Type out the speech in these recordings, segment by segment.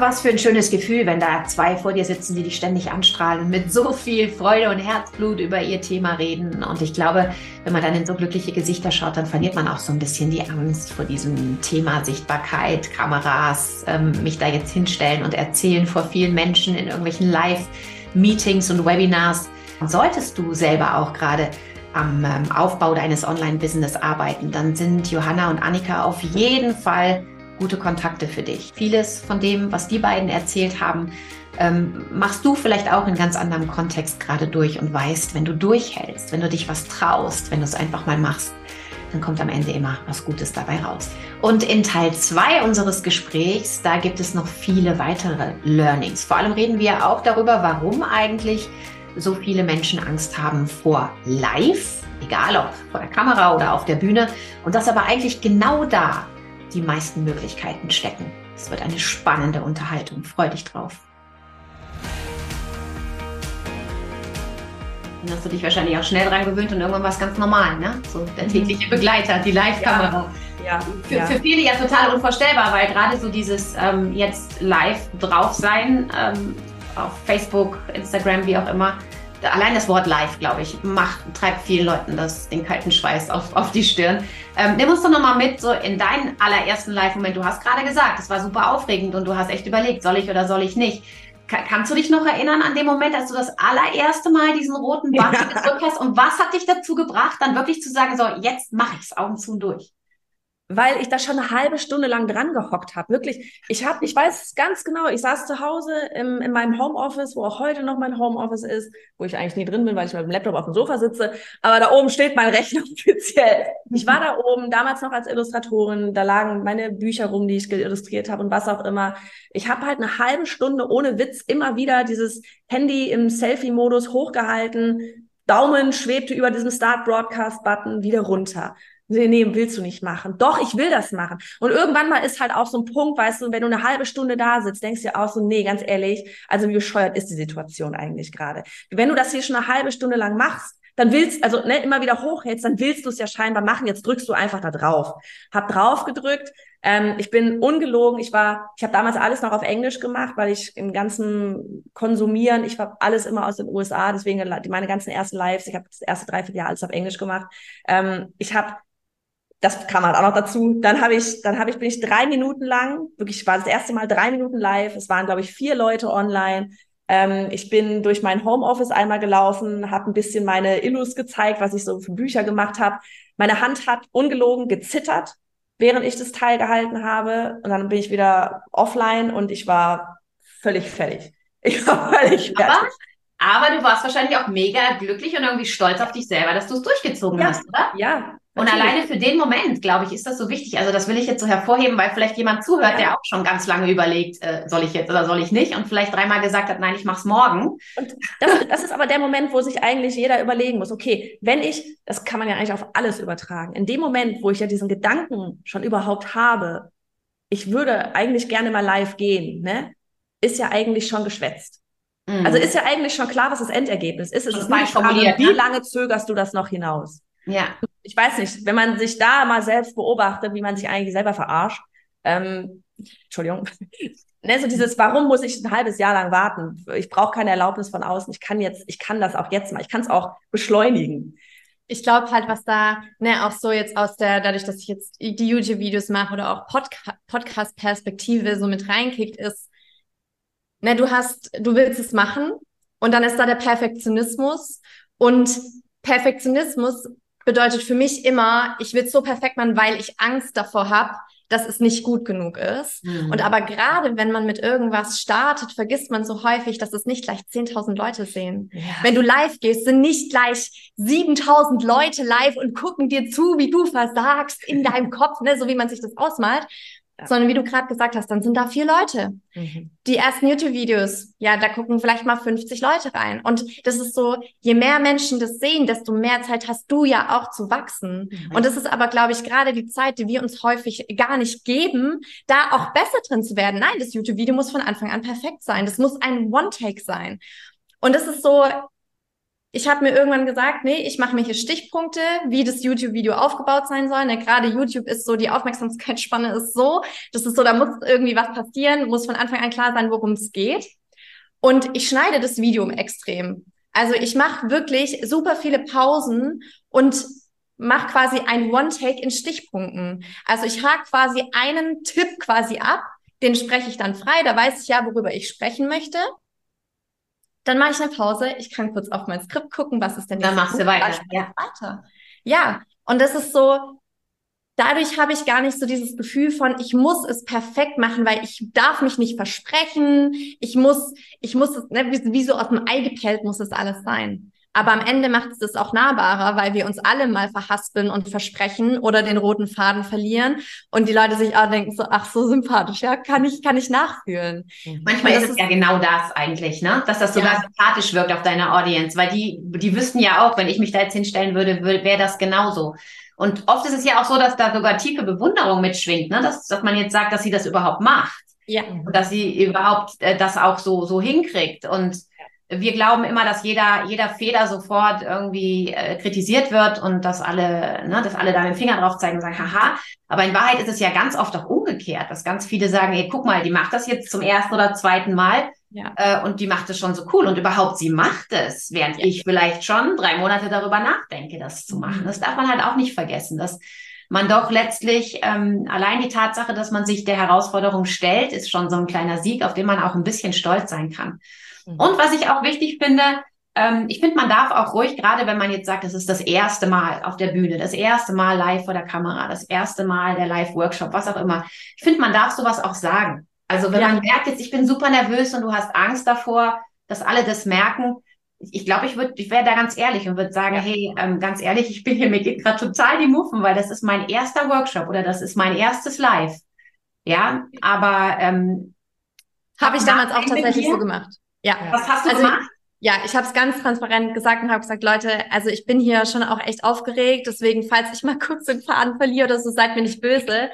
Was für ein schönes Gefühl, wenn da zwei vor dir sitzen, die dich ständig anstrahlen mit so viel Freude und Herzblut über ihr Thema reden. Und ich glaube, wenn man dann in so glückliche Gesichter schaut, dann verliert man auch so ein bisschen die Angst vor diesem Thema Sichtbarkeit, Kameras, ähm, mich da jetzt hinstellen und erzählen vor vielen Menschen in irgendwelchen Live-Meetings und Webinars. Solltest du selber auch gerade am ähm, Aufbau deines Online-Business arbeiten, dann sind Johanna und Annika auf jeden Fall gute Kontakte für dich. Vieles von dem, was die beiden erzählt haben, ähm, machst du vielleicht auch in ganz anderem Kontext gerade durch und weißt, wenn du durchhältst, wenn du dich was traust, wenn du es einfach mal machst, dann kommt am Ende immer was Gutes dabei raus. Und in Teil 2 unseres Gesprächs, da gibt es noch viele weitere Learnings. Vor allem reden wir auch darüber, warum eigentlich so viele Menschen Angst haben vor Live, egal ob vor der Kamera oder auf der Bühne, und dass aber eigentlich genau da die meisten Möglichkeiten stecken. Es wird eine spannende Unterhaltung. Freu dich drauf. Dann hast du dich wahrscheinlich auch schnell dran gewöhnt und irgendwann war es ganz normal, ne? So der mhm. tägliche Begleiter, die Live-Kamera. Ja, ja, für, ja. für, viele ja total unvorstellbar, weil gerade so dieses ähm, jetzt live drauf sein ähm, auf Facebook, Instagram, wie auch immer, allein das Wort live, glaube ich, macht, treibt vielen Leuten das, den kalten Schweiß auf, auf die Stirn. Ähm, nimm uns doch nochmal mit, so in deinen allerersten Live-Moment. Du hast gerade gesagt, es war super aufregend und du hast echt überlegt, soll ich oder soll ich nicht. Kann, kannst du dich noch erinnern an den Moment, als du das allererste Mal diesen roten Button gedrückt hast? Und was hat dich dazu gebracht, dann wirklich zu sagen, so, jetzt mache ich es Augen zu und durch? Weil ich da schon eine halbe Stunde lang dran gehockt habe. Wirklich, ich habe, ich weiß ganz genau, ich saß zu Hause im, in meinem Homeoffice, wo auch heute noch mein Homeoffice ist, wo ich eigentlich nie drin bin, weil ich mit dem Laptop auf dem Sofa sitze. Aber da oben steht mein Rechner offiziell. Ich war da oben, damals noch als Illustratorin, da lagen meine Bücher rum, die ich illustriert habe und was auch immer. Ich habe halt eine halbe Stunde ohne Witz immer wieder dieses Handy im Selfie-Modus hochgehalten, Daumen schwebte über diesem Start Broadcast Button wieder runter. Nee, nee, willst du nicht machen. Doch, ich will das machen. Und irgendwann mal ist halt auch so ein Punkt, weißt du, wenn du eine halbe Stunde da sitzt, denkst du dir auch so, nee, ganz ehrlich, also wie bescheuert ist die Situation eigentlich gerade? Wenn du das hier schon eine halbe Stunde lang machst, dann willst, also ne, immer wieder hochhältst, dann willst du es ja scheinbar machen. Jetzt drückst du einfach da drauf. Hab drauf gedrückt. Ähm, ich bin ungelogen. Ich war, ich habe damals alles noch auf Englisch gemacht, weil ich im ganzen Konsumieren, ich war alles immer aus den USA, deswegen meine ganzen ersten Lives, ich habe das erste Dreivierteljahr alles auf Englisch gemacht. Ähm, ich habe das kam halt auch noch dazu. Dann habe ich, dann habe ich, bin ich drei Minuten lang, wirklich, war das erste Mal drei Minuten live. Es waren, glaube ich, vier Leute online. Ähm, ich bin durch mein Homeoffice einmal gelaufen, habe ein bisschen meine Illus gezeigt, was ich so für Bücher gemacht habe. Meine Hand hat ungelogen gezittert, während ich das Teil gehalten habe. Und dann bin ich wieder offline und ich war völlig fertig. Ich war völlig fertig. Aber, aber du warst wahrscheinlich auch mega glücklich und irgendwie stolz auf dich selber, dass du es durchgezogen ja, hast, oder? Ja, und alleine für den Moment, glaube ich, ist das so wichtig. Also das will ich jetzt so hervorheben, weil vielleicht jemand zuhört, ja. der auch schon ganz lange überlegt, äh, soll ich jetzt oder soll ich nicht? Und vielleicht dreimal gesagt hat, nein, ich mach's morgen. Und das, das ist aber der Moment, wo sich eigentlich jeder überlegen muss, okay, wenn ich, das kann man ja eigentlich auf alles übertragen, in dem Moment, wo ich ja diesen Gedanken schon überhaupt habe, ich würde eigentlich gerne mal live gehen, ne, ist ja eigentlich schon geschwätzt. Mhm. Also ist ja eigentlich schon klar, was das Endergebnis ist. Es ist nicht Frage, wie ne? lange zögerst du das noch hinaus? Ja ich weiß nicht, wenn man sich da mal selbst beobachtet, wie man sich eigentlich selber verarscht, ähm, Entschuldigung, ne, so dieses, warum muss ich ein halbes Jahr lang warten? Ich brauche keine Erlaubnis von außen. Ich kann jetzt, ich kann das auch jetzt mal. Ich kann es auch beschleunigen. Ich glaube halt, was da, ne, auch so jetzt aus der, dadurch, dass ich jetzt die YouTube-Videos mache oder auch Podca Podcast-Perspektive so mit reinkickt, ist, ne, du hast, du willst es machen und dann ist da der Perfektionismus und Perfektionismus bedeutet für mich immer, ich will es so perfekt machen, weil ich Angst davor habe, dass es nicht gut genug ist. Mhm. Und aber gerade wenn man mit irgendwas startet, vergisst man so häufig, dass es nicht gleich 10.000 Leute sehen. Ja. Wenn du live gehst, sind nicht gleich 7.000 Leute live und gucken dir zu, wie du versagst in deinem Kopf, ne, so wie man sich das ausmalt, sondern wie du gerade gesagt hast, dann sind da vier Leute. Mhm. Die ersten YouTube-Videos, ja, da gucken vielleicht mal 50 Leute rein. Und das ist so, je mehr Menschen das sehen, desto mehr Zeit hast du ja auch zu wachsen. Mhm. Und das ist aber, glaube ich, gerade die Zeit, die wir uns häufig gar nicht geben, da auch besser drin zu werden. Nein, das YouTube-Video muss von Anfang an perfekt sein. Das muss ein One-Take sein. Und das ist so, ich habe mir irgendwann gesagt, nee, ich mache mir hier Stichpunkte, wie das YouTube-Video aufgebaut sein soll. Ne, Gerade YouTube ist so, die Aufmerksamkeitsspanne ist so, das ist so, da muss irgendwie was passieren, muss von Anfang an klar sein, worum es geht. Und ich schneide das Video im Extrem. Also ich mache wirklich super viele Pausen und mache quasi ein One-Take in Stichpunkten. Also ich hake quasi einen Tipp quasi ab, den spreche ich dann frei, da weiß ich ja, worüber ich sprechen möchte. Dann mache ich eine Pause, ich kann kurz auf mein Skript gucken, was ist denn Dann machst du weiter. Ja. weiter. Ja, und das ist so, dadurch habe ich gar nicht so dieses Gefühl von, ich muss es perfekt machen, weil ich darf mich nicht versprechen. Ich muss, ich muss es, ne, wie, wie so aus dem Ei gepellt muss es alles sein. Aber am Ende macht es das auch nahbarer, weil wir uns alle mal verhaspeln und versprechen oder den roten Faden verlieren und die Leute sich auch denken so, ach so sympathisch, ja, kann ich, kann ich nachfühlen. Manchmal ist es ja genau das eigentlich, ne? Dass das sogar ja. sympathisch wirkt auf deiner Audience, weil die, die wüssten ja auch, wenn ich mich da jetzt hinstellen würde, wäre das genauso. Und oft ist es ja auch so, dass da sogar tiefe Bewunderung mitschwingt, ne? dass, dass man jetzt sagt, dass sie das überhaupt macht. Ja. Und dass sie überhaupt äh, das auch so, so hinkriegt. Und wir glauben immer, dass jeder, jeder Fehler sofort irgendwie äh, kritisiert wird und dass alle, ne, dass alle da den Finger drauf zeigen und sagen, haha. Aber in Wahrheit ist es ja ganz oft auch umgekehrt, dass ganz viele sagen, ey, guck mal, die macht das jetzt zum ersten oder zweiten Mal. Ja. Äh, und die macht es schon so cool. Und überhaupt, sie macht es, während ja. ich vielleicht schon drei Monate darüber nachdenke, das zu machen. Mhm. Das darf man halt auch nicht vergessen, dass man doch letztlich ähm, allein die Tatsache, dass man sich der Herausforderung stellt, ist schon so ein kleiner Sieg, auf den man auch ein bisschen stolz sein kann. Mhm. Und was ich auch wichtig finde, ähm, ich finde, man darf auch ruhig, gerade wenn man jetzt sagt, es ist das erste Mal auf der Bühne, das erste Mal live vor der Kamera, das erste Mal der Live-Workshop, was auch immer. Ich finde, man darf sowas auch sagen. Also wenn ja. man merkt jetzt, ich bin super nervös und du hast Angst davor, dass alle das merken, ich glaube, ich würde, ich wäre da ganz ehrlich und würde sagen, ja. hey, ähm, ganz ehrlich, ich bin hier, mir geht gerade total die Muffen, weil das ist mein erster Workshop oder das ist mein erstes Live. Ja, aber ähm, habe ich damals auch tatsächlich so gemacht. Ja. Was hast du also, gemacht? Ja, ich habe es ganz transparent gesagt und habe gesagt, Leute, also ich bin hier schon auch echt aufgeregt, deswegen, falls ich mal kurz den Faden verliere oder so, seid mir nicht böse.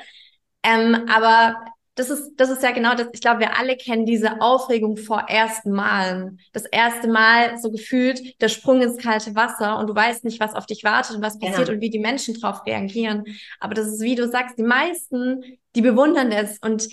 Ähm, aber das ist, das ist ja genau das, ich glaube, wir alle kennen diese Aufregung vor ersten Malen. Das erste Mal so gefühlt der Sprung ins kalte Wasser und du weißt nicht, was auf dich wartet und was passiert ja. und wie die Menschen drauf reagieren. Aber das ist, wie du sagst, die meisten, die bewundern das und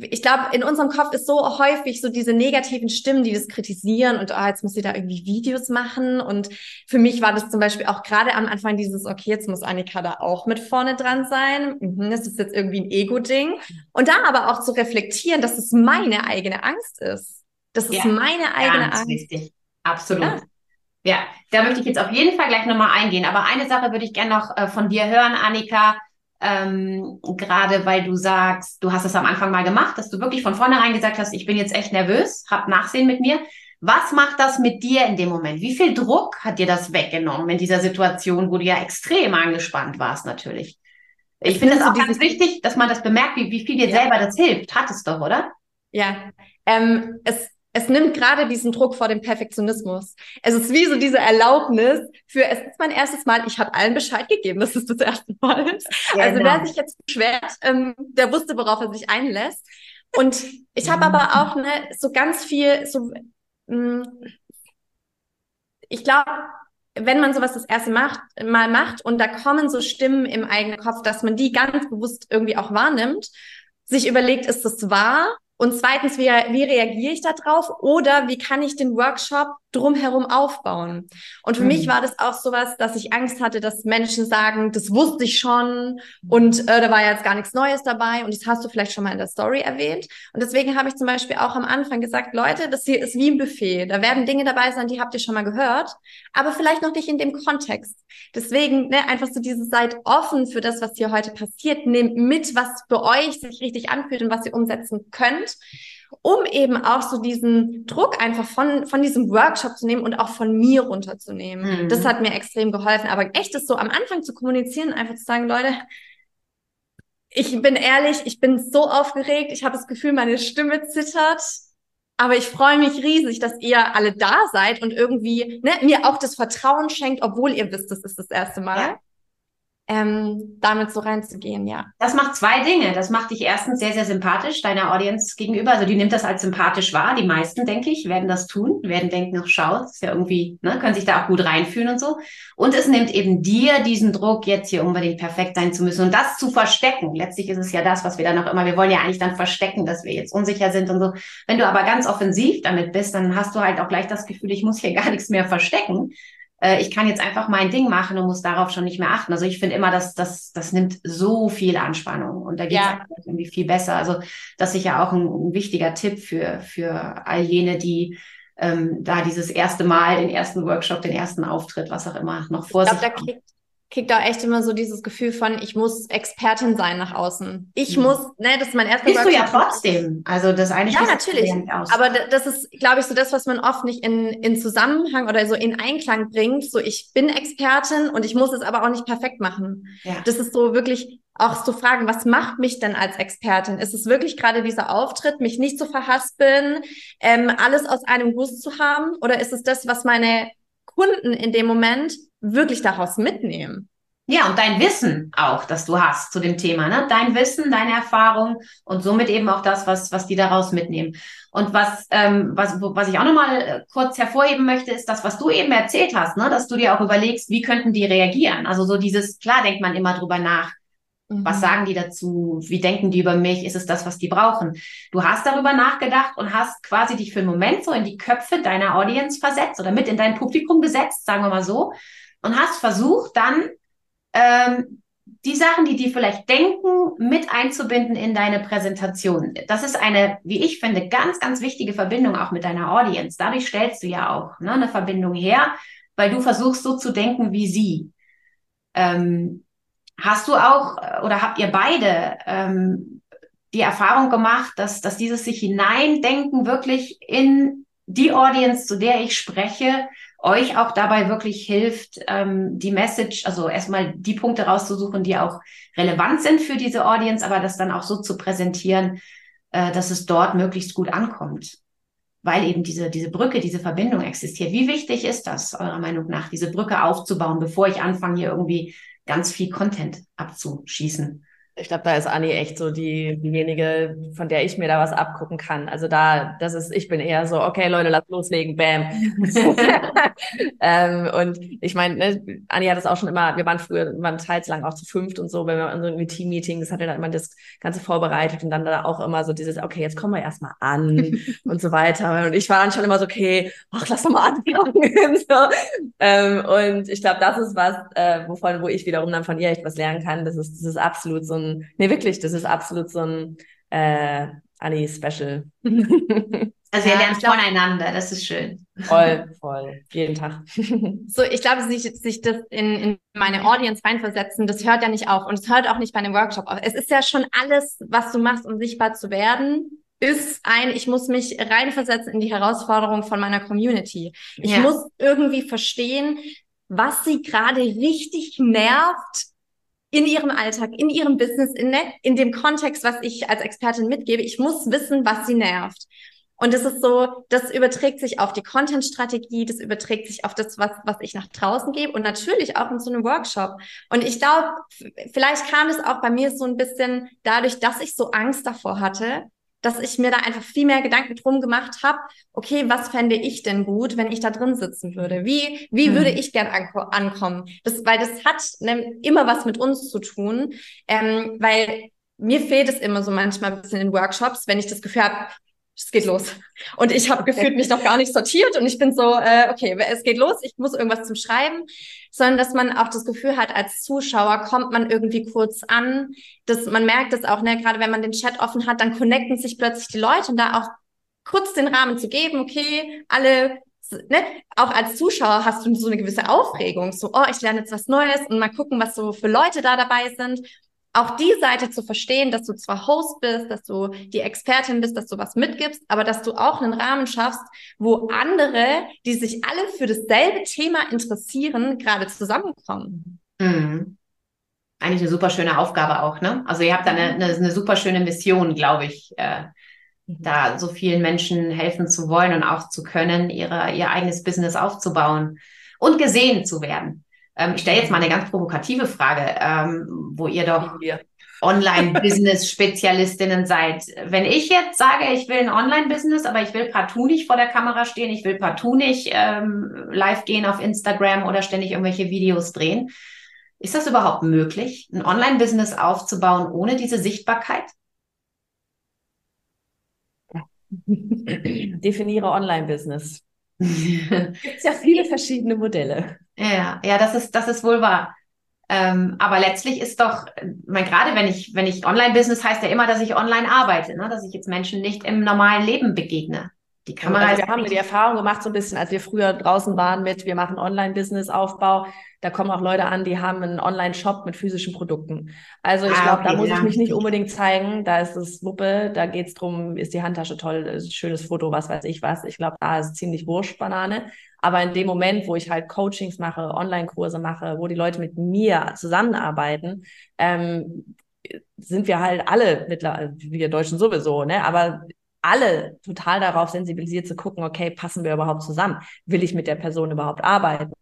ich glaube, in unserem Kopf ist so häufig so diese negativen Stimmen, die das kritisieren und oh, jetzt muss sie da irgendwie Videos machen. Und für mich war das zum Beispiel auch gerade am Anfang dieses, okay, jetzt muss Annika da auch mit vorne dran sein. Mhm, das ist jetzt irgendwie ein Ego-Ding. Und da aber auch zu reflektieren, dass es meine eigene Angst ist. Das ist ja, meine eigene Angst. Wichtig. Absolut. Ja. ja. da möchte ich jetzt auf jeden Fall gleich nochmal eingehen. Aber eine Sache würde ich gerne noch äh, von dir hören, Annika ähm, gerade weil du sagst, du hast es am Anfang mal gemacht, dass du wirklich von vornherein gesagt hast, ich bin jetzt echt nervös, hab Nachsehen mit mir. Was macht das mit dir in dem Moment? Wie viel Druck hat dir das weggenommen in dieser Situation, wo du ja extrem angespannt warst natürlich? Ich finde es auch ganz wichtig, dass man das bemerkt, wie, wie viel dir ja. selber das hilft. Hat es doch, oder? Ja, ähm, es, es nimmt gerade diesen Druck vor dem Perfektionismus. Es ist wie so diese Erlaubnis für, es ist mein erstes Mal, ich habe allen Bescheid gegeben, dass es das erste Mal ist. Genau. Also wer sich jetzt beschwert, ähm, der wusste, worauf er sich einlässt. Und ich habe aber auch ne, so ganz viel, so, mh, mm, ich glaube, wenn man sowas das erste macht, Mal macht und da kommen so Stimmen im eigenen Kopf, dass man die ganz bewusst irgendwie auch wahrnimmt, sich überlegt, ist das wahr? Und zweitens, wie, wie reagiere ich da drauf? Oder wie kann ich den Workshop drumherum aufbauen? Und für mhm. mich war das auch sowas, dass ich Angst hatte, dass Menschen sagen, das wusste ich schon und äh, da war jetzt gar nichts Neues dabei und das hast du vielleicht schon mal in der Story erwähnt. Und deswegen habe ich zum Beispiel auch am Anfang gesagt, Leute, das hier ist wie ein Buffet. Da werden Dinge dabei sein, die habt ihr schon mal gehört, aber vielleicht noch nicht in dem Kontext. Deswegen ne, einfach so diese seid offen für das, was hier heute passiert. Nehmt mit, was für euch sich richtig anfühlt und was ihr umsetzen könnt um eben auch so diesen Druck einfach von, von diesem Workshop zu nehmen und auch von mir runterzunehmen. Mhm. Das hat mir extrem geholfen. Aber echt ist so am Anfang zu kommunizieren, einfach zu sagen, Leute, ich bin ehrlich, ich bin so aufgeregt, ich habe das Gefühl, meine Stimme zittert. Aber ich freue mich riesig, dass ihr alle da seid und irgendwie ne, mir auch das Vertrauen schenkt, obwohl ihr wisst, das ist das erste Mal. Ja. Ähm, damit so reinzugehen, ja. Das macht zwei Dinge. Das macht dich erstens sehr, sehr sympathisch deiner Audience gegenüber. Also die nimmt das als sympathisch wahr. Die meisten, denke ich, werden das tun, werden denken, ach schau, ist ja irgendwie, ne, können sich da auch gut reinfühlen und so. Und es nimmt eben dir diesen Druck, jetzt hier unbedingt perfekt sein zu müssen und das zu verstecken. Letztlich ist es ja das, was wir dann auch immer, wir wollen ja eigentlich dann verstecken, dass wir jetzt unsicher sind und so. Wenn du aber ganz offensiv damit bist, dann hast du halt auch gleich das Gefühl, ich muss hier gar nichts mehr verstecken äh, ich kann jetzt einfach mein Ding machen und muss darauf schon nicht mehr achten. Also ich finde immer, dass das, das nimmt so viel Anspannung und da geht es ja. irgendwie viel besser. Also das ist ja auch ein, ein wichtiger Tipp für, für all jene, die ähm, da dieses erste Mal, den ersten Workshop, den ersten Auftritt, was auch immer, noch vor ich glaub, sich haben kriegt auch echt immer so dieses Gefühl von, ich muss Expertin sein nach außen. Ich mhm. muss, ne, das ist mein erster Bist Workshop. du ja trotzdem. Also das eine Ja, natürlich. Aber das ist, glaube ich, so das, was man oft nicht in, in Zusammenhang oder so in Einklang bringt. So, ich bin Expertin und ich muss es aber auch nicht perfekt machen. Ja. Das ist so wirklich auch zu fragen, was macht mich denn als Expertin? Ist es wirklich gerade dieser Auftritt, mich nicht zu verhaspeln, ähm, alles aus einem Guss zu haben? Oder ist es das, was meine Kunden in dem Moment wirklich daraus mitnehmen. Ja, und dein Wissen auch, das du hast zu dem Thema, ne? Dein Wissen, deine Erfahrung und somit eben auch das, was, was die daraus mitnehmen. Und was, ähm, was, was ich auch nochmal äh, kurz hervorheben möchte, ist das, was du eben erzählt hast, ne? Dass du dir auch überlegst, wie könnten die reagieren? Also so dieses, klar denkt man immer drüber nach. Mhm. Was sagen die dazu? Wie denken die über mich? Ist es das, was die brauchen? Du hast darüber nachgedacht und hast quasi dich für einen Moment so in die Köpfe deiner Audience versetzt oder mit in dein Publikum gesetzt, sagen wir mal so und hast versucht dann ähm, die Sachen, die die vielleicht denken, mit einzubinden in deine Präsentation. Das ist eine, wie ich finde, ganz, ganz wichtige Verbindung auch mit deiner Audience. Dadurch stellst du ja auch ne, eine Verbindung her, weil du versuchst so zu denken wie sie. Ähm, hast du auch oder habt ihr beide ähm, die Erfahrung gemacht, dass, dass dieses sich hineindenken wirklich in die Audience, zu der ich spreche, euch auch dabei wirklich hilft, ähm, die Message, also erstmal die Punkte rauszusuchen, die auch relevant sind für diese Audience, aber das dann auch so zu präsentieren, äh, dass es dort möglichst gut ankommt. Weil eben diese, diese Brücke, diese Verbindung existiert. Wie wichtig ist das, eurer Meinung nach, diese Brücke aufzubauen, bevor ich anfange, hier irgendwie ganz viel Content abzuschießen? Ich glaube, da ist Anni echt so die, diejenige, von der ich mir da was abgucken kann. Also da, das ist, ich bin eher so, okay, Leute, lass loslegen, bam. ähm, und ich meine, ne, Anni hat das auch schon immer, wir waren früher, waren teils lang auch zu fünft und so, wenn wir in so Team-Meetings, hat er dann immer das Ganze vorbereitet und dann da auch immer so dieses, okay, jetzt kommen wir erstmal an und so weiter. Und ich war dann schon immer so, okay, ach, lass doch mal anfangen. so. ähm, und ich glaube, das ist was, äh, wovon, wo ich wiederum dann von ihr echt was lernen kann. Das ist, das ist absolut so ein nee, wirklich, das ist absolut so ein äh, Ali-Special. Also ihr ja, lernt glaub, voneinander, das ist schön. Voll, voll, jeden Tag. So, ich glaube, sich, sich das in, in meine Audience reinversetzen, das hört ja nicht auf und es hört auch nicht bei einem Workshop auf. Es ist ja schon alles, was du machst, um sichtbar zu werden, ist ein, ich muss mich reinversetzen in die Herausforderung von meiner Community. Ich ja. muss irgendwie verstehen, was sie gerade richtig nervt, in ihrem Alltag, in ihrem Business, in, ne, in dem Kontext, was ich als Expertin mitgebe. Ich muss wissen, was sie nervt. Und das ist so, das überträgt sich auf die Content-Strategie, das überträgt sich auf das, was, was ich nach draußen gebe und natürlich auch in so einem Workshop. Und ich glaube, vielleicht kam es auch bei mir so ein bisschen dadurch, dass ich so Angst davor hatte, dass ich mir da einfach viel mehr Gedanken drum gemacht habe, okay, was fände ich denn gut, wenn ich da drin sitzen würde? Wie, wie hm. würde ich gern anko ankommen? Das, weil das hat ne, immer was mit uns zu tun, ähm, weil mir fehlt es immer so manchmal ein bisschen in Workshops, wenn ich das Gefühl habe, es geht los. Und ich habe gefühlt mich noch gar nicht sortiert und ich bin so, äh, okay, es geht los, ich muss irgendwas zum Schreiben, sondern dass man auch das Gefühl hat, als Zuschauer kommt man irgendwie kurz an, dass man merkt es auch, ne, gerade wenn man den Chat offen hat, dann connecten sich plötzlich die Leute und da auch kurz den Rahmen zu geben, okay, alle Ne, auch als Zuschauer hast du so eine gewisse Aufregung, so, oh, ich lerne jetzt was Neues und mal gucken, was so für Leute da dabei sind auch die Seite zu verstehen, dass du zwar Host bist, dass du die Expertin bist, dass du was mitgibst, aber dass du auch einen Rahmen schaffst, wo andere, die sich alle für dasselbe Thema interessieren, gerade zusammenkommen. Mhm. Eigentlich eine super schöne Aufgabe auch, ne? Also ihr habt da eine, eine, eine super schöne Mission, glaube ich, äh, da so vielen Menschen helfen zu wollen und auch zu können, ihre, ihr eigenes Business aufzubauen und gesehen zu werden. Ähm, ich stelle jetzt mal eine ganz provokative Frage, ähm, wo ihr doch Online-Business-Spezialistinnen seid. Wenn ich jetzt sage, ich will ein Online-Business, aber ich will partout nicht vor der Kamera stehen, ich will partout nicht ähm, live gehen auf Instagram oder ständig irgendwelche Videos drehen, ist das überhaupt möglich, ein Online-Business aufzubauen ohne diese Sichtbarkeit? Definiere Online-Business. Gibt ja viele verschiedene Modelle. Ja, ja, das ist, das ist wohl wahr. Ähm, aber letztlich ist doch, mein, gerade wenn ich, wenn ich Online-Business heißt ja immer, dass ich online arbeite, ne? dass ich jetzt Menschen nicht im normalen Leben begegne. Die Kamera also wir haben die Erfahrung gemacht, so ein bisschen, als wir früher draußen waren mit, wir machen Online-Business-Aufbau. Da kommen auch Leute an, die haben einen Online-Shop mit physischen Produkten. Also ich ah, glaube, okay, da muss ja. ich mich nicht unbedingt zeigen. Da ist es Wuppe, da geht's drum, ist die Handtasche toll, ist schönes Foto, was weiß ich was. Ich glaube, da ist ziemlich wurscht Banane. Aber in dem Moment, wo ich halt Coachings mache, Online-Kurse mache, wo die Leute mit mir zusammenarbeiten, ähm, sind wir halt alle mittlerweile, wir Deutschen sowieso, ne? Aber alle total darauf sensibilisiert zu gucken, okay, passen wir überhaupt zusammen? Will ich mit der Person überhaupt arbeiten?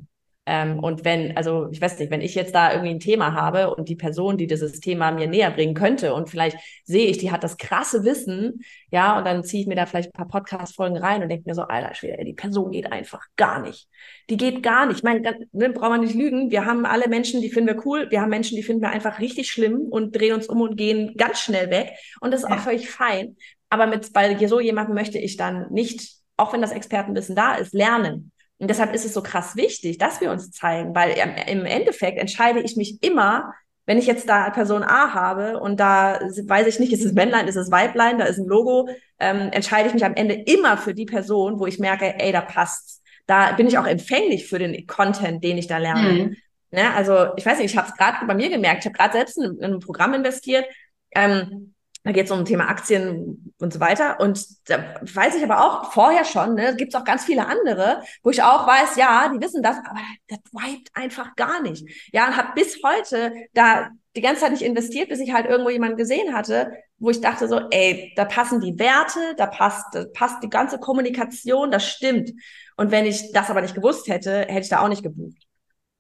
Ähm, und wenn, also ich weiß nicht, wenn ich jetzt da irgendwie ein Thema habe und die Person, die dieses Thema mir näher bringen könnte und vielleicht sehe ich, die hat das krasse Wissen, ja, und dann ziehe ich mir da vielleicht ein paar Podcast-Folgen rein und denke mir so, alter Schwede, die Person geht einfach gar nicht. Die geht gar nicht. Ich meine, ne, braucht man nicht lügen. Wir haben alle Menschen, die finden wir cool. Wir haben Menschen, die finden wir einfach richtig schlimm und drehen uns um und gehen ganz schnell weg. Und das ist ja. auch völlig fein. Aber mit bei so jemandem möchte ich dann nicht, auch wenn das Expertenwissen da ist, lernen. Und deshalb ist es so krass wichtig, dass wir uns zeigen, weil im Endeffekt entscheide ich mich immer, wenn ich jetzt da Person A habe und da weiß ich nicht, ist es Männlein, ist es Weiblein, da ist ein Logo, ähm, entscheide ich mich am Ende immer für die Person, wo ich merke, ey, da passt's. Da bin ich auch empfänglich für den Content, den ich da lerne. Mhm. Ne? Also ich weiß nicht, ich habe es gerade bei mir gemerkt, ich habe gerade selbst in, in, ein Programm investiert. Ähm, da geht es um Thema Aktien und so weiter. Und da weiß ich aber auch vorher schon, ne, gibt es auch ganz viele andere, wo ich auch weiß, ja, die wissen das, aber das vibet einfach gar nicht. Ja, und habe bis heute da die ganze Zeit nicht investiert, bis ich halt irgendwo jemanden gesehen hatte, wo ich dachte so, ey, da passen die Werte, da passt, da passt die ganze Kommunikation, das stimmt. Und wenn ich das aber nicht gewusst hätte, hätte ich da auch nicht gebucht.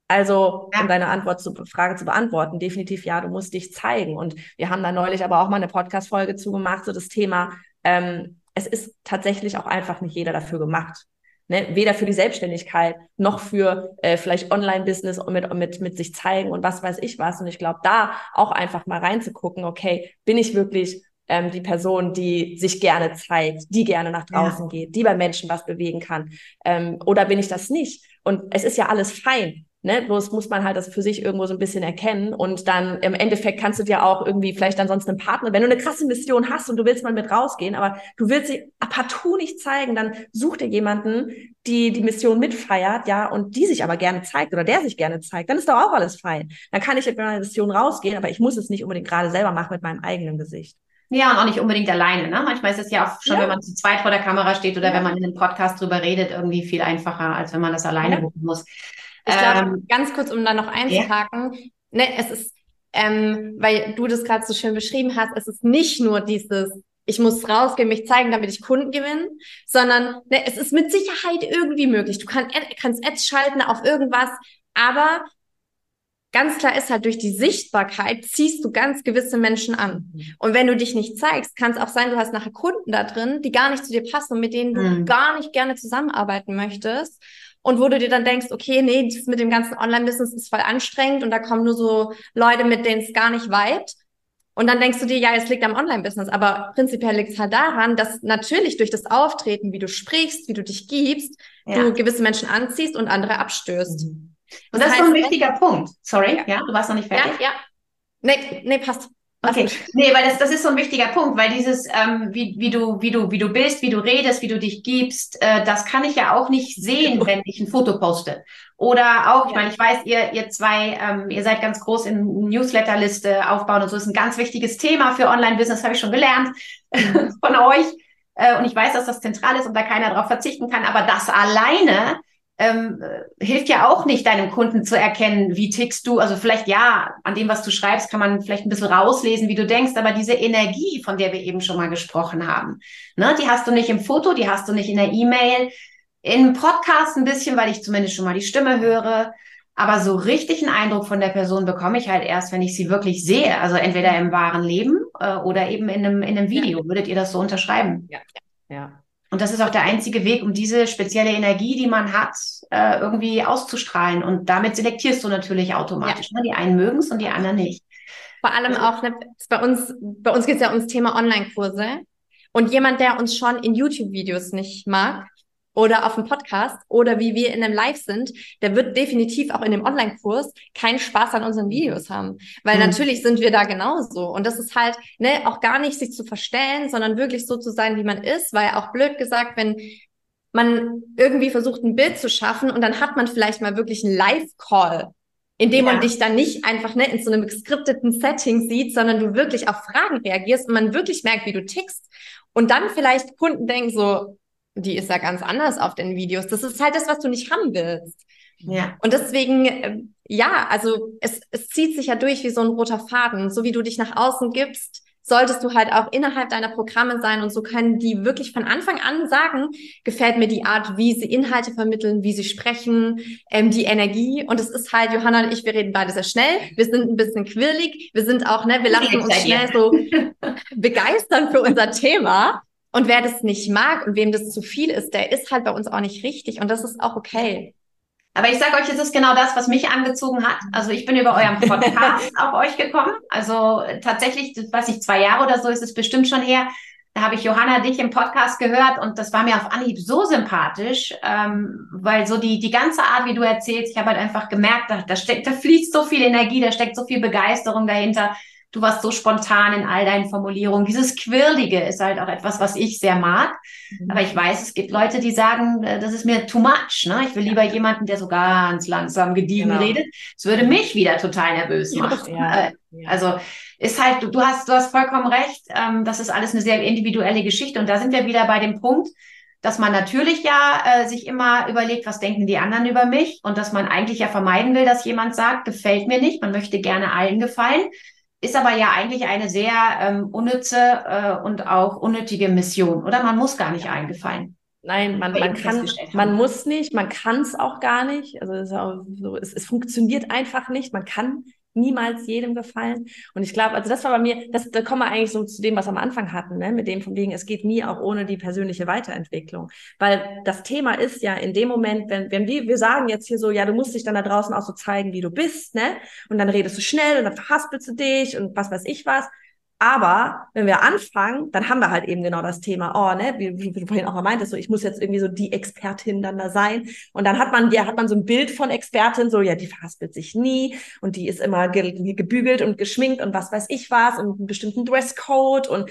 Also, um deine Antwort zu, Frage zu beantworten, definitiv ja, du musst dich zeigen. Und wir haben da neulich aber auch mal eine Podcast-Folge zugemacht, so das Thema, ähm, es ist tatsächlich auch einfach nicht jeder dafür gemacht. Ne? Weder für die Selbstständigkeit noch für äh, vielleicht Online-Business und mit, mit, mit sich zeigen und was weiß ich was. Und ich glaube, da auch einfach mal reinzugucken, okay, bin ich wirklich ähm, die Person, die sich gerne zeigt, die gerne nach draußen ja. geht, die bei Menschen was bewegen kann? Ähm, oder bin ich das nicht? Und es ist ja alles fein. Ne? Bloß muss man halt das für sich irgendwo so ein bisschen erkennen und dann im Endeffekt kannst du dir auch irgendwie vielleicht ansonsten einen Partner, wenn du eine krasse Mission hast und du willst mal mit rausgehen, aber du willst sie partout nicht zeigen, dann such dir jemanden, die die Mission mitfeiert, ja, und die sich aber gerne zeigt oder der sich gerne zeigt, dann ist doch auch alles fein. Dann kann ich mit meiner Mission rausgehen, aber ich muss es nicht unbedingt gerade selber machen mit meinem eigenen Gesicht. Ja, und auch nicht unbedingt alleine. Ne? Manchmal ist es ja auch schon, ja. wenn man zu zweit vor der Kamera steht oder ja. wenn man in einem Podcast drüber redet, irgendwie viel einfacher, als wenn man das alleine ja. muss. Ich glaube, ähm, ganz kurz, um da noch einzuhaken, ja. ne, es ist, ähm, weil du das gerade so schön beschrieben hast, es ist nicht nur dieses, ich muss rausgehen, mich zeigen, damit ich Kunden gewinne, sondern ne, es ist mit Sicherheit irgendwie möglich. Du kann, kannst Ads schalten auf irgendwas, aber ganz klar ist halt, durch die Sichtbarkeit ziehst du ganz gewisse Menschen an. Mhm. Und wenn du dich nicht zeigst, kann es auch sein, du hast nachher Kunden da drin, die gar nicht zu dir passen und mit denen du mhm. gar nicht gerne zusammenarbeiten möchtest und wo du dir dann denkst, okay, nee, das mit dem ganzen Online-Business ist voll anstrengend und da kommen nur so Leute, mit denen es gar nicht vibet. Und dann denkst du dir, ja, es liegt am Online-Business. Aber prinzipiell liegt es halt daran, dass natürlich durch das Auftreten, wie du sprichst, wie du dich gibst, ja. du gewisse Menschen anziehst und andere abstößt. Mhm. Und das, das heißt, ist so ein wichtiger Punkt. Sorry, ja. ja, du warst noch nicht fertig. Ja, ja. Nee, nee, passt. Okay, nee, weil das, das ist so ein wichtiger Punkt, weil dieses, ähm, wie, wie, du, wie, du, wie du bist, wie du redest, wie du dich gibst, äh, das kann ich ja auch nicht sehen, wenn ich ein Foto poste. Oder auch, ich meine, ich weiß, ihr, ihr zwei, ähm, ihr seid ganz groß in Newsletterliste aufbauen und so ist ein ganz wichtiges Thema für Online-Business, habe ich schon gelernt von euch. Äh, und ich weiß, dass das zentral ist und da keiner darauf verzichten kann, aber das alleine ähm, hilft ja auch nicht, deinem Kunden zu erkennen, wie tickst du. Also vielleicht ja, an dem, was du schreibst, kann man vielleicht ein bisschen rauslesen, wie du denkst, aber diese Energie, von der wir eben schon mal gesprochen haben, ne, die hast du nicht im Foto, die hast du nicht in der E-Mail, im Podcast ein bisschen, weil ich zumindest schon mal die Stimme höre. Aber so richtig einen Eindruck von der Person bekomme ich halt erst, wenn ich sie wirklich sehe. Also entweder im wahren Leben äh, oder eben in einem, in einem Video. Ja. Würdet ihr das so unterschreiben? Ja. ja. Und das ist auch der einzige Weg, um diese spezielle Energie, die man hat, äh, irgendwie auszustrahlen. Und damit selektierst du natürlich automatisch. Ja. Ne? Die einen mögen es und die anderen nicht. Vor allem also auch, ne, bei uns, bei uns geht es ja ums Thema Online-Kurse. Und jemand, der uns schon in YouTube-Videos nicht mag, oder auf dem Podcast oder wie wir in einem Live sind, der wird definitiv auch in dem Online-Kurs keinen Spaß an unseren Videos haben. Weil mhm. natürlich sind wir da genauso. Und das ist halt, ne, auch gar nicht sich zu verstellen, sondern wirklich so zu sein, wie man ist, weil auch blöd gesagt, wenn man irgendwie versucht, ein Bild zu schaffen und dann hat man vielleicht mal wirklich einen Live-Call in dem ja. man dich dann nicht einfach ne, in so einem geskripteten Setting sieht, sondern du wirklich auf Fragen reagierst und man wirklich merkt, wie du tickst. Und dann vielleicht Kunden denken so, die ist ja ganz anders auf den Videos. Das ist halt das, was du nicht haben willst. Ja. Und deswegen, äh, ja, also es, es zieht sich ja durch wie so ein roter Faden. So wie du dich nach außen gibst, solltest du halt auch innerhalb deiner Programme sein und so können die wirklich von Anfang an sagen, gefällt mir die Art, wie sie Inhalte vermitteln, wie sie sprechen, ähm, die Energie. Und es ist halt, Johanna und ich, wir reden beide sehr schnell. Wir sind ein bisschen quirlig. Wir sind auch, ne, wir lassen uns schnell so begeistern für unser Thema. Und wer das nicht mag und wem das zu viel ist, der ist halt bei uns auch nicht richtig und das ist auch okay. Aber ich sage euch, es ist genau das, was mich angezogen hat. Also ich bin über euren Podcast auf euch gekommen. Also tatsächlich, weiß ich, zwei Jahre oder so ist es bestimmt schon her. Da habe ich Johanna dich im Podcast gehört und das war mir auf Anhieb so sympathisch, ähm, weil so die, die ganze Art, wie du erzählst, ich habe halt einfach gemerkt, da, da steckt, da fließt so viel Energie, da steckt so viel Begeisterung dahinter. Du warst so spontan in all deinen Formulierungen. Dieses Quirlige ist halt auch etwas, was ich sehr mag. Mhm. Aber ich weiß, es gibt Leute, die sagen, äh, das ist mir too much. Ne? Ich will lieber jemanden, der so ganz langsam gediegen genau. redet. Es würde mich wieder total nervös machen. Ja, ja. Also ist halt, du, hast, du hast vollkommen recht. Ähm, das ist alles eine sehr individuelle Geschichte. Und da sind wir wieder bei dem Punkt, dass man natürlich ja äh, sich immer überlegt, was denken die anderen über mich und dass man eigentlich ja vermeiden will, dass jemand sagt, gefällt mir nicht, man möchte gerne allen gefallen ist aber ja eigentlich eine sehr ähm, unnütze äh, und auch unnötige Mission, oder? Man muss gar nicht eingefallen. Nein, man, man kann, man muss nicht, man kann es auch gar nicht. Also es, so, es, es funktioniert einfach nicht. Man kann niemals jedem gefallen. Und ich glaube, also das war bei mir, das, da kommen wir eigentlich so zu dem, was wir am Anfang hatten, ne? mit dem von wegen, es geht nie auch ohne die persönliche Weiterentwicklung. Weil das Thema ist ja in dem Moment, wenn, wenn wir, wir sagen jetzt hier so, ja, du musst dich dann da draußen auch so zeigen, wie du bist, ne? Und dann redest du schnell und dann verhaspelst du dich und was weiß ich was. Aber wenn wir anfangen, dann haben wir halt eben genau das Thema, oh, ne, wie, wie du vorhin auch mal meintest, so ich muss jetzt irgendwie so die Expertin dann da sein. Und dann hat man, ja, hat man so ein Bild von Expertin, so, ja, die verhaspelt sich nie und die ist immer ge gebügelt und geschminkt und was weiß ich was und einen bestimmten Dresscode und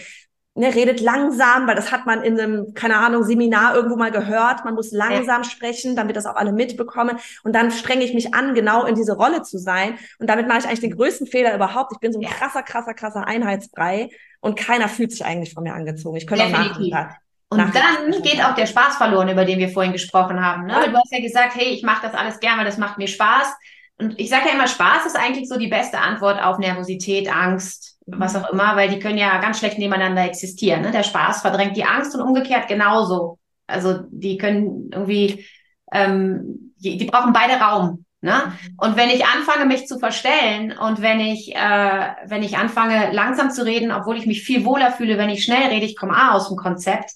ne, redet langsam, weil das hat man in einem, keine Ahnung, Seminar irgendwo mal gehört. Man muss langsam ja. sprechen, damit das auch alle mitbekommen. Und dann strenge ich mich an, genau in diese Rolle zu sein. Und damit mache ich eigentlich den größten Fehler überhaupt. Ich bin so ein krasser, krasser, krasser Einheitsbrei und keiner fühlt sich eigentlich von mir angezogen. Ich könnte Definitiv. auch nach und dann geht auch der Spaß verloren, über den wir vorhin gesprochen haben. Ne? Ja. Du hast ja gesagt, hey, ich mache das alles gerne, weil das macht mir Spaß. Und ich sage ja immer, Spaß ist eigentlich so die beste Antwort auf Nervosität, Angst, was auch immer, weil die können ja ganz schlecht nebeneinander existieren. Ne? Der Spaß verdrängt die Angst und umgekehrt genauso. Also die können irgendwie, ähm, die, die brauchen beide Raum. Ne? Mhm. Und wenn ich anfange, mich zu verstellen und wenn ich, äh, wenn ich anfange, langsam zu reden, obwohl ich mich viel wohler fühle, wenn ich schnell rede, ich komme A aus dem Konzept,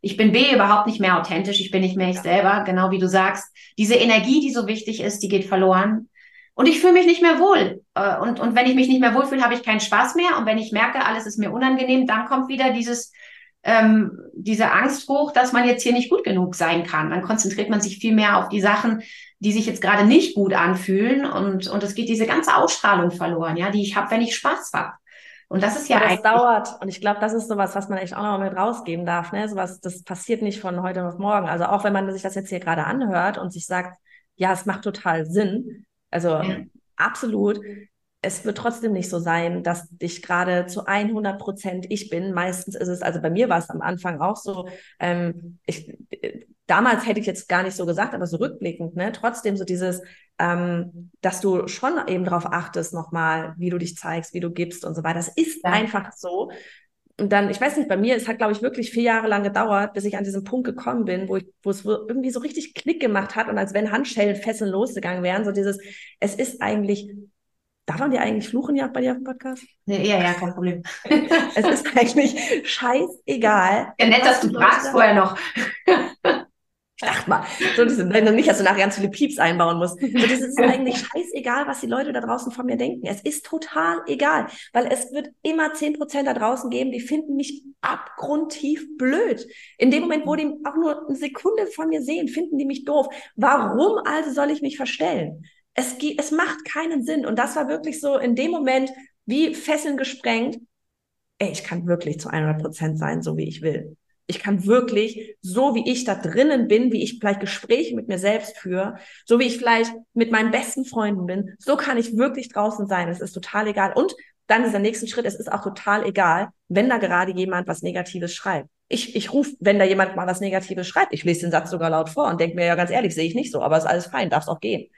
ich bin B überhaupt nicht mehr authentisch, ich bin nicht mehr ich selber, genau wie du sagst. Diese Energie, die so wichtig ist, die geht verloren. Und ich fühle mich nicht mehr wohl. Äh, und, und wenn ich mich nicht mehr wohlfühle, habe ich keinen Spaß mehr. Und wenn ich merke, alles ist mir unangenehm, dann kommt wieder dieses, ähm, diese Angst hoch, dass man jetzt hier nicht gut genug sein kann. Dann konzentriert man sich viel mehr auf die Sachen, die sich jetzt gerade nicht gut anfühlen. Und, und es geht diese ganze Ausstrahlung verloren, ja, die ich habe, wenn ich Spaß habe. Und das ist ja das dauert. Und ich glaube, das ist sowas, was man echt auch noch mit rausgeben darf. Ne? Sowas, das passiert nicht von heute auf morgen. Also auch wenn man sich das jetzt hier gerade anhört und sich sagt, ja, es macht total Sinn, also ja. absolut. Es wird trotzdem nicht so sein, dass ich gerade zu 100 Prozent ich bin. Meistens ist es, also bei mir war es am Anfang auch so, ähm, ich, damals hätte ich jetzt gar nicht so gesagt, aber so rückblickend, ne, trotzdem so dieses, ähm, dass du schon eben darauf achtest nochmal, wie du dich zeigst, wie du gibst und so weiter. Das ist ja. einfach so und dann, ich weiß nicht, bei mir, es hat, glaube ich, wirklich vier Jahre lang gedauert, bis ich an diesen Punkt gekommen bin, wo, ich, wo es irgendwie so richtig Klick gemacht hat und als wenn Handschellenfesseln losgegangen wären, so dieses, es ist eigentlich, darf man dir eigentlich fluchen ja bei dir auf dem Podcast? Nee, ja, ja, kein Problem. es ist eigentlich scheißegal. Ja, nett, dass du fragst vorher noch. Dachte mal, so diese, wenn du nicht, dass du nachher ganz viele Pieps einbauen musst. So, das ist eigentlich scheißegal, was die Leute da draußen von mir denken. Es ist total egal, weil es wird immer zehn Prozent da draußen geben, die finden mich abgrundtief blöd. In dem Moment, wo die auch nur eine Sekunde von mir sehen, finden die mich doof. Warum also soll ich mich verstellen? Es, es macht keinen Sinn. Und das war wirklich so in dem Moment wie Fesseln gesprengt. Ey, ich kann wirklich zu 100 Prozent sein, so wie ich will. Ich kann wirklich, so wie ich da drinnen bin, wie ich vielleicht Gespräche mit mir selbst führe, so wie ich vielleicht mit meinen besten Freunden bin, so kann ich wirklich draußen sein. Es ist total egal. Und dann ist der nächste Schritt, es ist auch total egal, wenn da gerade jemand was Negatives schreibt. Ich, ich rufe, wenn da jemand mal was Negatives schreibt, ich lese den Satz sogar laut vor und denke mir, ja ganz ehrlich, sehe ich nicht so, aber ist alles fein, darf es auch gehen.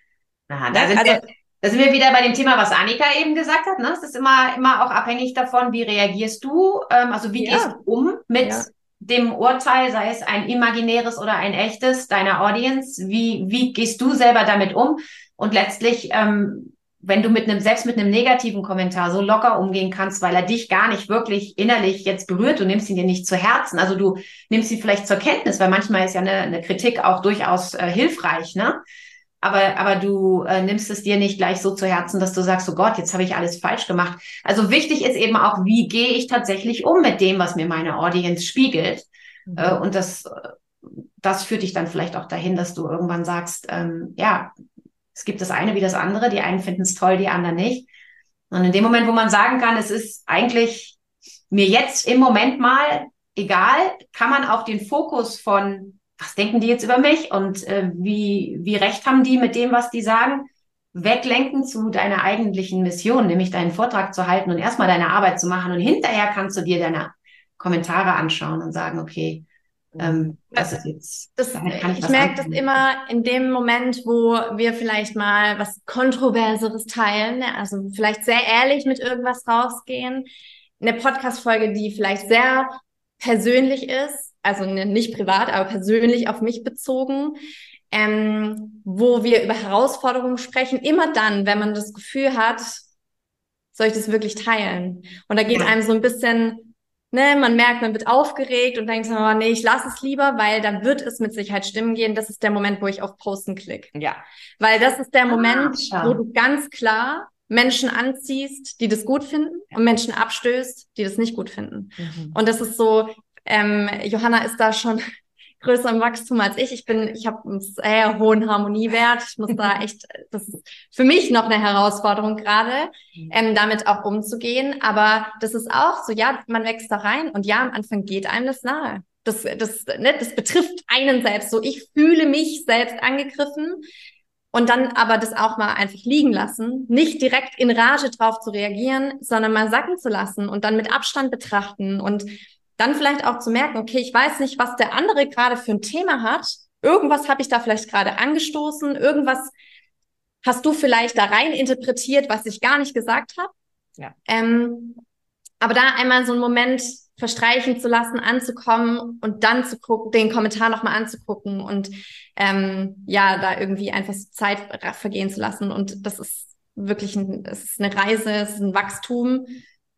Aha, da, sind also, wir, da sind wir wieder bei dem Thema, was Annika eben gesagt hat. Ne? Es ist immer, immer auch abhängig davon, wie reagierst du, ähm, also wie ja. gehst du um mit ja dem Urteil, sei es ein imaginäres oder ein echtes, deiner Audience? Wie, wie gehst du selber damit um? Und letztlich, ähm, wenn du mit einem, selbst mit einem negativen Kommentar so locker umgehen kannst, weil er dich gar nicht wirklich innerlich jetzt berührt, du nimmst ihn dir nicht zu Herzen. Also du nimmst ihn vielleicht zur Kenntnis, weil manchmal ist ja eine, eine Kritik auch durchaus äh, hilfreich, ne? Aber, aber du äh, nimmst es dir nicht gleich so zu Herzen, dass du sagst, oh Gott, jetzt habe ich alles falsch gemacht. Also wichtig ist eben auch, wie gehe ich tatsächlich um mit dem, was mir meine Audience spiegelt. Mhm. Äh, und das, das führt dich dann vielleicht auch dahin, dass du irgendwann sagst, ähm, ja, es gibt das eine wie das andere, die einen finden es toll, die anderen nicht. Und in dem Moment, wo man sagen kann, es ist eigentlich mir jetzt im Moment mal egal, kann man auch den Fokus von was denken die jetzt über mich und äh, wie, wie recht haben die mit dem, was die sagen, weglenken zu deiner eigentlichen Mission, nämlich deinen Vortrag zu halten und erstmal deine Arbeit zu machen und hinterher kannst du dir deine Kommentare anschauen und sagen, okay, ähm, das ist jetzt. Das, ich, ich merke das immer in dem Moment, wo wir vielleicht mal was Kontroverseres teilen, ne? also vielleicht sehr ehrlich mit irgendwas rausgehen. Eine Podcast-Folge, die vielleicht sehr persönlich ist, also nicht privat, aber persönlich auf mich bezogen, ähm, wo wir über Herausforderungen sprechen, immer dann, wenn man das Gefühl hat, soll ich das wirklich teilen? Und da geht einem so ein bisschen, ne, man merkt, man wird aufgeregt und denkt, oh, nee, ich lasse es lieber, weil dann wird es mit Sicherheit stimmen gehen. Das ist der Moment, wo ich auf Posten klicke. Ja. Weil das ist der ah, Moment, wo du ganz klar Menschen anziehst, die das gut finden und Menschen abstößt, die das nicht gut finden. Mhm. Und das ist so, ähm, Johanna ist da schon größer im Wachstum als ich. Ich bin, ich habe einen sehr hohen Harmoniewert. Ich muss da echt, das ist für mich noch eine Herausforderung gerade, mhm. ähm, damit auch umzugehen. Aber das ist auch so, ja, man wächst da rein und ja, am Anfang geht einem das nahe. Das, das, ne, das betrifft einen selbst. So, ich fühle mich selbst angegriffen. Und dann aber das auch mal einfach liegen lassen, nicht direkt in Rage drauf zu reagieren, sondern mal sacken zu lassen und dann mit Abstand betrachten und dann vielleicht auch zu merken, okay, ich weiß nicht, was der andere gerade für ein Thema hat. Irgendwas habe ich da vielleicht gerade angestoßen, irgendwas hast du vielleicht da rein interpretiert, was ich gar nicht gesagt habe. Ja. Ähm, aber da einmal so einen Moment verstreichen zu lassen, anzukommen und dann zu gucken, den Kommentar nochmal anzugucken und ähm, ja, da irgendwie einfach Zeit vergehen zu lassen. Und das ist wirklich ein, es ist eine Reise, es ist ein Wachstum,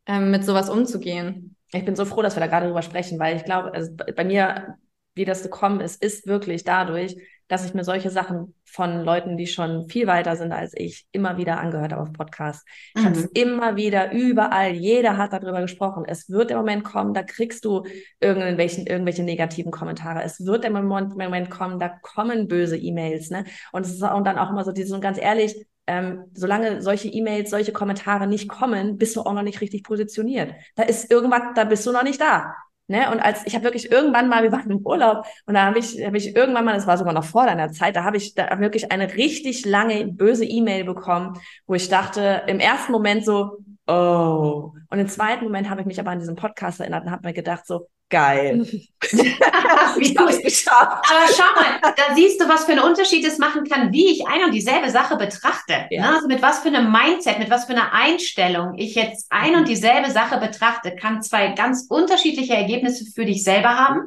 ähm, mit sowas umzugehen ich bin so froh, dass wir da gerade drüber sprechen, weil ich glaube, also bei mir, wie das gekommen ist, ist wirklich dadurch, dass ich mir solche Sachen von Leuten, die schon viel weiter sind als ich, immer wieder angehört habe auf Podcasts. Ich mhm. habe es immer wieder überall, jeder hat darüber gesprochen. Es wird der Moment kommen, da kriegst du irgendwelchen, irgendwelche negativen Kommentare. Es wird der Moment, Moment kommen, da kommen böse E-Mails. Ne? Und es ist und dann auch immer so, diese, und ganz ehrlich, ähm, solange solche E-Mails, solche Kommentare nicht kommen, bist du auch noch nicht richtig positioniert. Da ist irgendwas, da bist du noch nicht da. Ne? Und als ich habe wirklich irgendwann mal, wir waren im Urlaub und da habe ich, hab ich irgendwann mal, das war sogar noch vor deiner Zeit, da habe ich da wirklich eine richtig lange böse E-Mail bekommen, wo ich dachte, im ersten Moment so, oh. Und im zweiten Moment habe ich mich aber an diesen Podcast erinnert und habe mir gedacht, so, geil. wie du es geschafft. Aber schau mal, da siehst du, was für einen Unterschied es machen kann, wie ich ein und dieselbe Sache betrachte. Ja. Ne? Also mit was für einem Mindset, mit was für einer Einstellung ich jetzt ein und dieselbe Sache betrachte, kann zwei ganz unterschiedliche Ergebnisse für dich selber haben.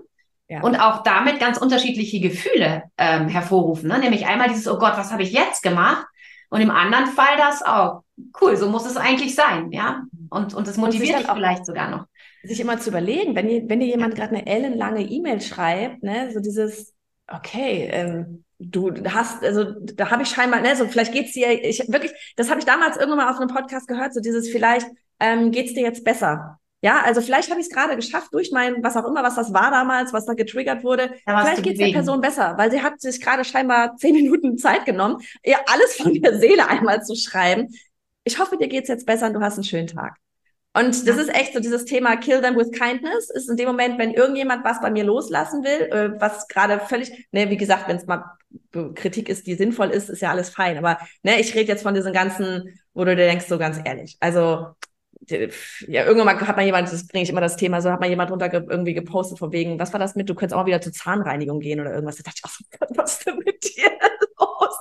Ja. Und auch damit ganz unterschiedliche Gefühle ähm, hervorrufen. Ne? Nämlich einmal dieses, oh Gott, was habe ich jetzt gemacht? Und im anderen Fall das auch. Cool, so muss es eigentlich sein, ja. Und, und das motiviert dich vielleicht sogar noch sich immer zu überlegen, wenn, ihr, wenn dir jemand gerade eine ellenlange E-Mail schreibt, ne, so dieses, okay, ähm, du hast, also da habe ich scheinbar, ne, so vielleicht geht's dir, ich wirklich, das habe ich damals irgendwann mal auf einem Podcast gehört, so dieses vielleicht ähm, geht's dir jetzt besser. Ja, also vielleicht habe ich es gerade geschafft durch mein, was auch immer, was das war damals, was da getriggert wurde. Da vielleicht geht's der Person besser, weil sie hat sich gerade scheinbar zehn Minuten Zeit genommen, ihr alles von der Seele einmal zu schreiben. Ich hoffe, dir geht's jetzt besser und du hast einen schönen Tag. Und das ist echt so dieses Thema Kill them with kindness, ist in dem Moment, wenn irgendjemand was bei mir loslassen will, äh, was gerade völlig, ne, wie gesagt, wenn es mal Kritik ist, die sinnvoll ist, ist ja alles fein. Aber ne, ich rede jetzt von diesen ganzen, wo du dir denkst, so ganz ehrlich. Also ja, irgendwann mal hat mal jemand, das bringe ich immer das Thema, so hat mal jemand runter irgendwie gepostet von wegen, was war das mit, du könntest auch mal wieder zur Zahnreinigung gehen oder irgendwas. Da dachte ich, oh, was ist denn mit dir los?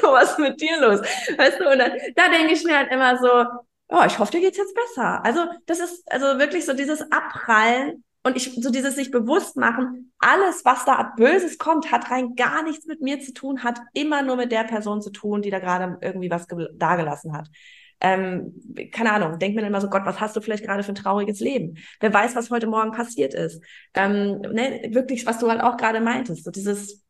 So was ist mit dir los? Weißt du, und dann, da denke ich mir halt immer so, oh, ich hoffe, dir geht's jetzt besser. Also das ist also wirklich so dieses Abprallen und ich so dieses sich bewusst machen, alles, was da Böses kommt, hat rein gar nichts mit mir zu tun, hat immer nur mit der Person zu tun, die da gerade irgendwie was dagelassen hat. Ähm, keine Ahnung, denk mir dann immer so, Gott, was hast du vielleicht gerade für ein trauriges Leben? Wer weiß, was heute Morgen passiert ist? Ähm, ne, wirklich, was du halt auch gerade meintest, so dieses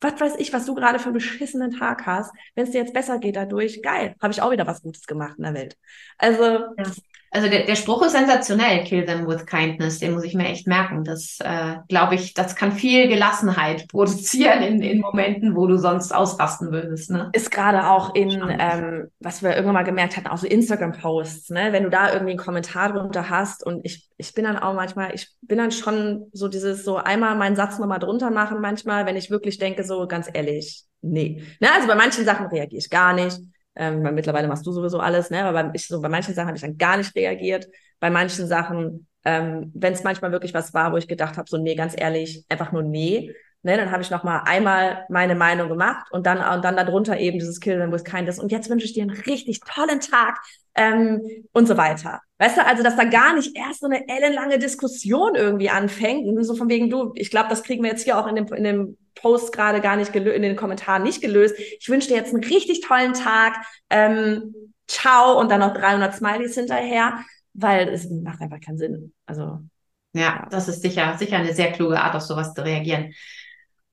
was weiß ich, was du gerade für einen beschissenen Tag hast. Wenn es dir jetzt besser geht dadurch, geil, habe ich auch wieder was Gutes gemacht in der Welt. Also ja. Also der, der Spruch ist sensationell, kill them with kindness, den muss ich mir echt merken. Das äh, glaube ich, das kann viel Gelassenheit produzieren in, in Momenten, wo du sonst ausrasten würdest. Ne? Ist gerade auch in, ähm, was wir irgendwann mal gemerkt hatten, auch so Instagram-Posts, ne? Wenn du da irgendwie einen Kommentar drunter hast und ich, ich bin dann auch manchmal, ich bin dann schon so dieses, so einmal meinen Satz nochmal drunter machen manchmal, wenn ich wirklich denke, so ganz ehrlich, nee. Ne? Also bei manchen Sachen reagiere ich gar nicht. Ähm, weil mittlerweile machst du sowieso alles, ne? Aber ich, so, bei manchen Sachen habe ich dann gar nicht reagiert. Bei manchen Sachen, ähm, wenn es manchmal wirklich was war, wo ich gedacht habe, so nee, ganz ehrlich, einfach nur nee. Ne, dann habe ich noch mal einmal meine Meinung gemacht und dann und dann darunter eben dieses Kill them with kindness und jetzt wünsche ich dir einen richtig tollen Tag ähm, und so weiter. Weißt du, also dass da gar nicht erst so eine ellenlange Diskussion irgendwie anfängt, so von wegen du, ich glaube, das kriegen wir jetzt hier auch in dem in dem Post gerade gar nicht gelöst, in den Kommentaren nicht gelöst. Ich wünsche dir jetzt einen richtig tollen Tag. Ähm, ciao und dann noch 300 Smileys hinterher, weil es macht einfach keinen Sinn. Also ja, das ist sicher sicher eine sehr kluge Art, auf sowas zu reagieren.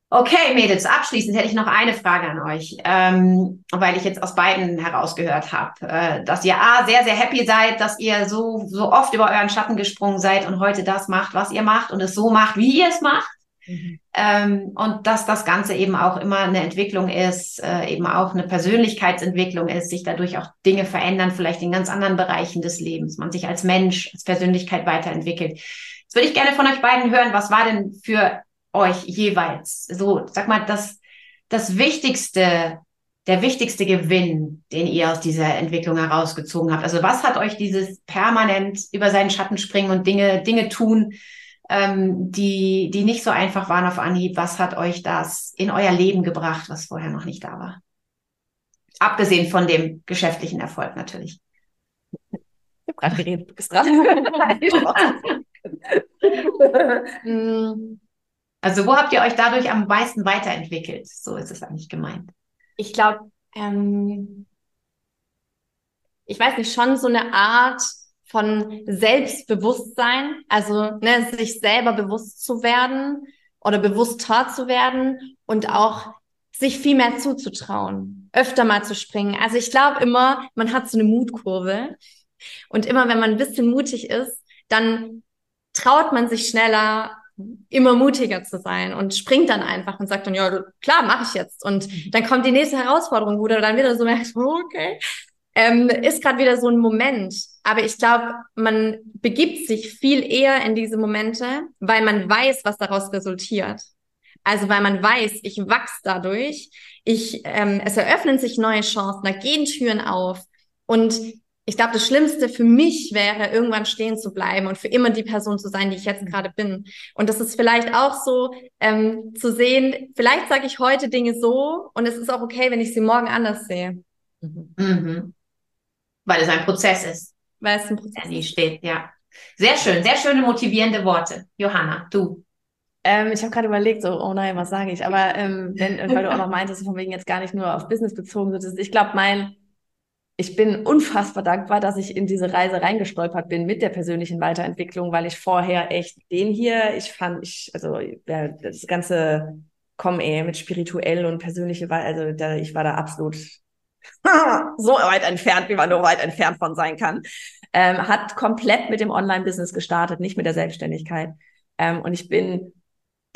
Okay, Mädels, abschließend hätte ich noch eine Frage an euch, ähm, weil ich jetzt aus beiden herausgehört habe, äh, dass ihr A, sehr, sehr happy seid, dass ihr so, so oft über euren Schatten gesprungen seid und heute das macht, was ihr macht und es so macht, wie ihr es macht. Mhm. Ähm, und dass das Ganze eben auch immer eine Entwicklung ist, äh, eben auch eine Persönlichkeitsentwicklung ist, sich dadurch auch Dinge verändern, vielleicht in ganz anderen Bereichen des Lebens, man sich als Mensch, als Persönlichkeit weiterentwickelt. Jetzt würde ich gerne von euch beiden hören, was war denn für euch jeweils so, sag mal, das, das Wichtigste, der wichtigste Gewinn, den ihr aus dieser Entwicklung herausgezogen habt? Also was hat euch dieses permanent über seinen Schatten springen und Dinge, Dinge tun, ähm, die, die nicht so einfach waren auf Anhieb. Was hat euch das in euer Leben gebracht, was vorher noch nicht da war? Abgesehen von dem geschäftlichen Erfolg natürlich. Ich habe gerade geredet, du bist dran. also wo habt ihr euch dadurch am meisten weiterentwickelt? So ist es eigentlich gemeint. Ich glaube, ähm, ich weiß nicht, schon so eine Art von Selbstbewusstsein, also ne, sich selber bewusst zu werden oder bewusster zu werden und auch sich viel mehr zuzutrauen, öfter mal zu springen. Also ich glaube immer, man hat so eine Mutkurve und immer wenn man ein bisschen mutig ist, dann traut man sich schneller immer mutiger zu sein und springt dann einfach und sagt dann, ja, klar, mache ich jetzt. Und dann kommt die nächste Herausforderung, wo du dann wieder so merkst, okay, ähm, ist gerade wieder so ein Moment. Aber ich glaube, man begibt sich viel eher in diese Momente, weil man weiß, was daraus resultiert. Also weil man weiß, ich wachse dadurch, ich, ähm, es eröffnen sich neue Chancen, da gehen Türen auf. Und ich glaube, das Schlimmste für mich wäre, irgendwann stehen zu bleiben und für immer die Person zu sein, die ich jetzt mhm. gerade bin. Und das ist vielleicht auch so ähm, zu sehen, vielleicht sage ich heute Dinge so und es ist auch okay, wenn ich sie morgen anders sehe. Mhm. Mhm. Weil es ein Prozess ist. Weil es ein Prozess der nie steht, ja. Sehr schön, sehr schöne motivierende Worte. Johanna, du. Ähm, ich habe gerade überlegt, so, oh nein, was sage ich? Aber ähm, wenn, weil du auch noch meintest, von wegen jetzt gar nicht nur auf Business bezogen, ich glaube, mein ich bin unfassbar dankbar, dass ich in diese Reise reingestolpert bin mit der persönlichen Weiterentwicklung, weil ich vorher echt den hier, ich fand, ich, also ja, das ganze Komm ey, mit spirituell und persönliche, also da, ich war da absolut so weit entfernt, wie man nur weit entfernt von sein kann. Ähm, hat komplett mit dem Online-Business gestartet, nicht mit der Selbstständigkeit. Ähm, und ich bin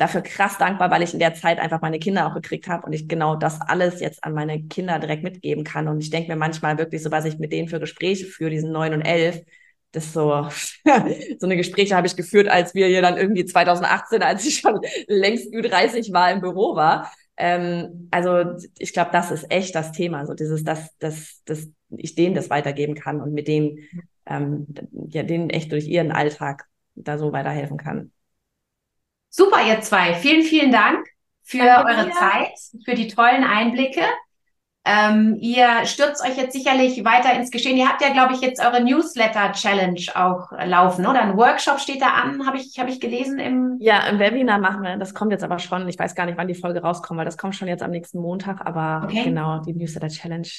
dafür krass dankbar, weil ich in der Zeit einfach meine Kinder auch gekriegt habe und ich genau das alles jetzt an meine Kinder direkt mitgeben kann. Und ich denke mir manchmal wirklich so, was ich mit denen für Gespräche führe, diesen neun und elf, das so, so eine Gespräche habe ich geführt, als wir hier dann irgendwie 2018, als ich schon längst Ü30 war, im Büro war. Ähm, also ich glaube, das ist echt das Thema, so dieses, dass, dass, dass ich denen das weitergeben kann und mit denen, ähm, ja, denen echt durch ihren Alltag da so weiterhelfen kann. Super, ihr zwei. Vielen, vielen Dank für Danke eure dir. Zeit, für die tollen Einblicke. Ähm, ihr stürzt euch jetzt sicherlich weiter ins Geschehen. Ihr habt ja, glaube ich, jetzt eure Newsletter-Challenge auch laufen, oder? Ein Workshop steht da an, habe ich, hab ich gelesen im. Ja, im Webinar machen wir. Das kommt jetzt aber schon. Ich weiß gar nicht, wann die Folge rauskommt, weil das kommt schon jetzt am nächsten Montag. Aber okay. genau, die Newsletter-Challenge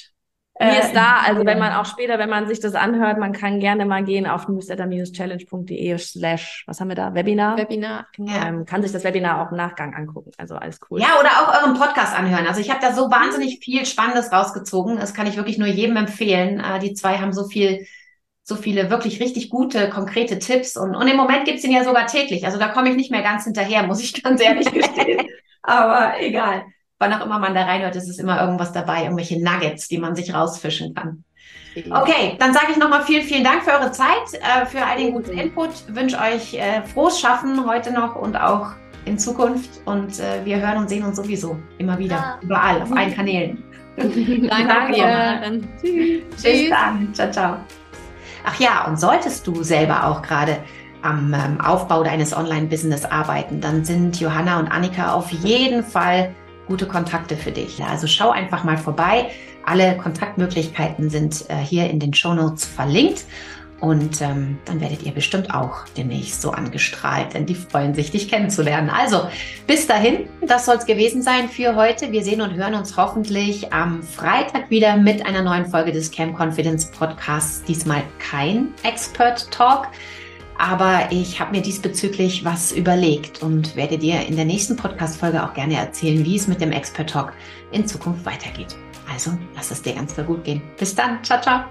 die äh, ist da, also wenn man auch später, wenn man sich das anhört, man kann gerne mal gehen auf newsletter-challenge.de slash, was haben wir da, Webinar? Webinar, genau. Ähm, kann sich das Webinar auch im Nachgang angucken, also alles cool. Ja, oder auch euren Podcast anhören. Also ich habe da so wahnsinnig viel Spannendes rausgezogen. Das kann ich wirklich nur jedem empfehlen. Äh, die zwei haben so viel so viele wirklich richtig gute, konkrete Tipps. Und, und im Moment gibt's ihn ja sogar täglich. Also da komme ich nicht mehr ganz hinterher, muss ich ganz ehrlich gestehen. Aber egal wann auch immer man da reinhört, ist es immer irgendwas dabei, irgendwelche Nuggets, die man sich rausfischen kann. Okay, dann sage ich nochmal vielen, vielen Dank für eure Zeit, äh, für all den guten Input. Wünsche euch äh, frohes Schaffen heute noch und auch in Zukunft. Und äh, wir hören und sehen uns sowieso immer wieder, ja. überall, auf allen Kanälen. Danke. Danke. Tschüss. Bis dann. Ciao, ciao. Ach ja, und solltest du selber auch gerade am ähm, Aufbau deines Online-Business arbeiten, dann sind Johanna und Annika auf jeden Fall gute Kontakte für dich. Also schau einfach mal vorbei. Alle Kontaktmöglichkeiten sind äh, hier in den Show Notes verlinkt. Und ähm, dann werdet ihr bestimmt auch demnächst so angestrahlt, denn die freuen sich, dich kennenzulernen. Also bis dahin, das soll es gewesen sein für heute. Wir sehen und hören uns hoffentlich am Freitag wieder mit einer neuen Folge des Camp Confidence Podcasts. Diesmal kein Expert Talk. Aber ich habe mir diesbezüglich was überlegt und werde dir in der nächsten Podcast-Folge auch gerne erzählen, wie es mit dem Expert Talk in Zukunft weitergeht. Also, lass es dir ganz gut gehen. Bis dann. Ciao, ciao.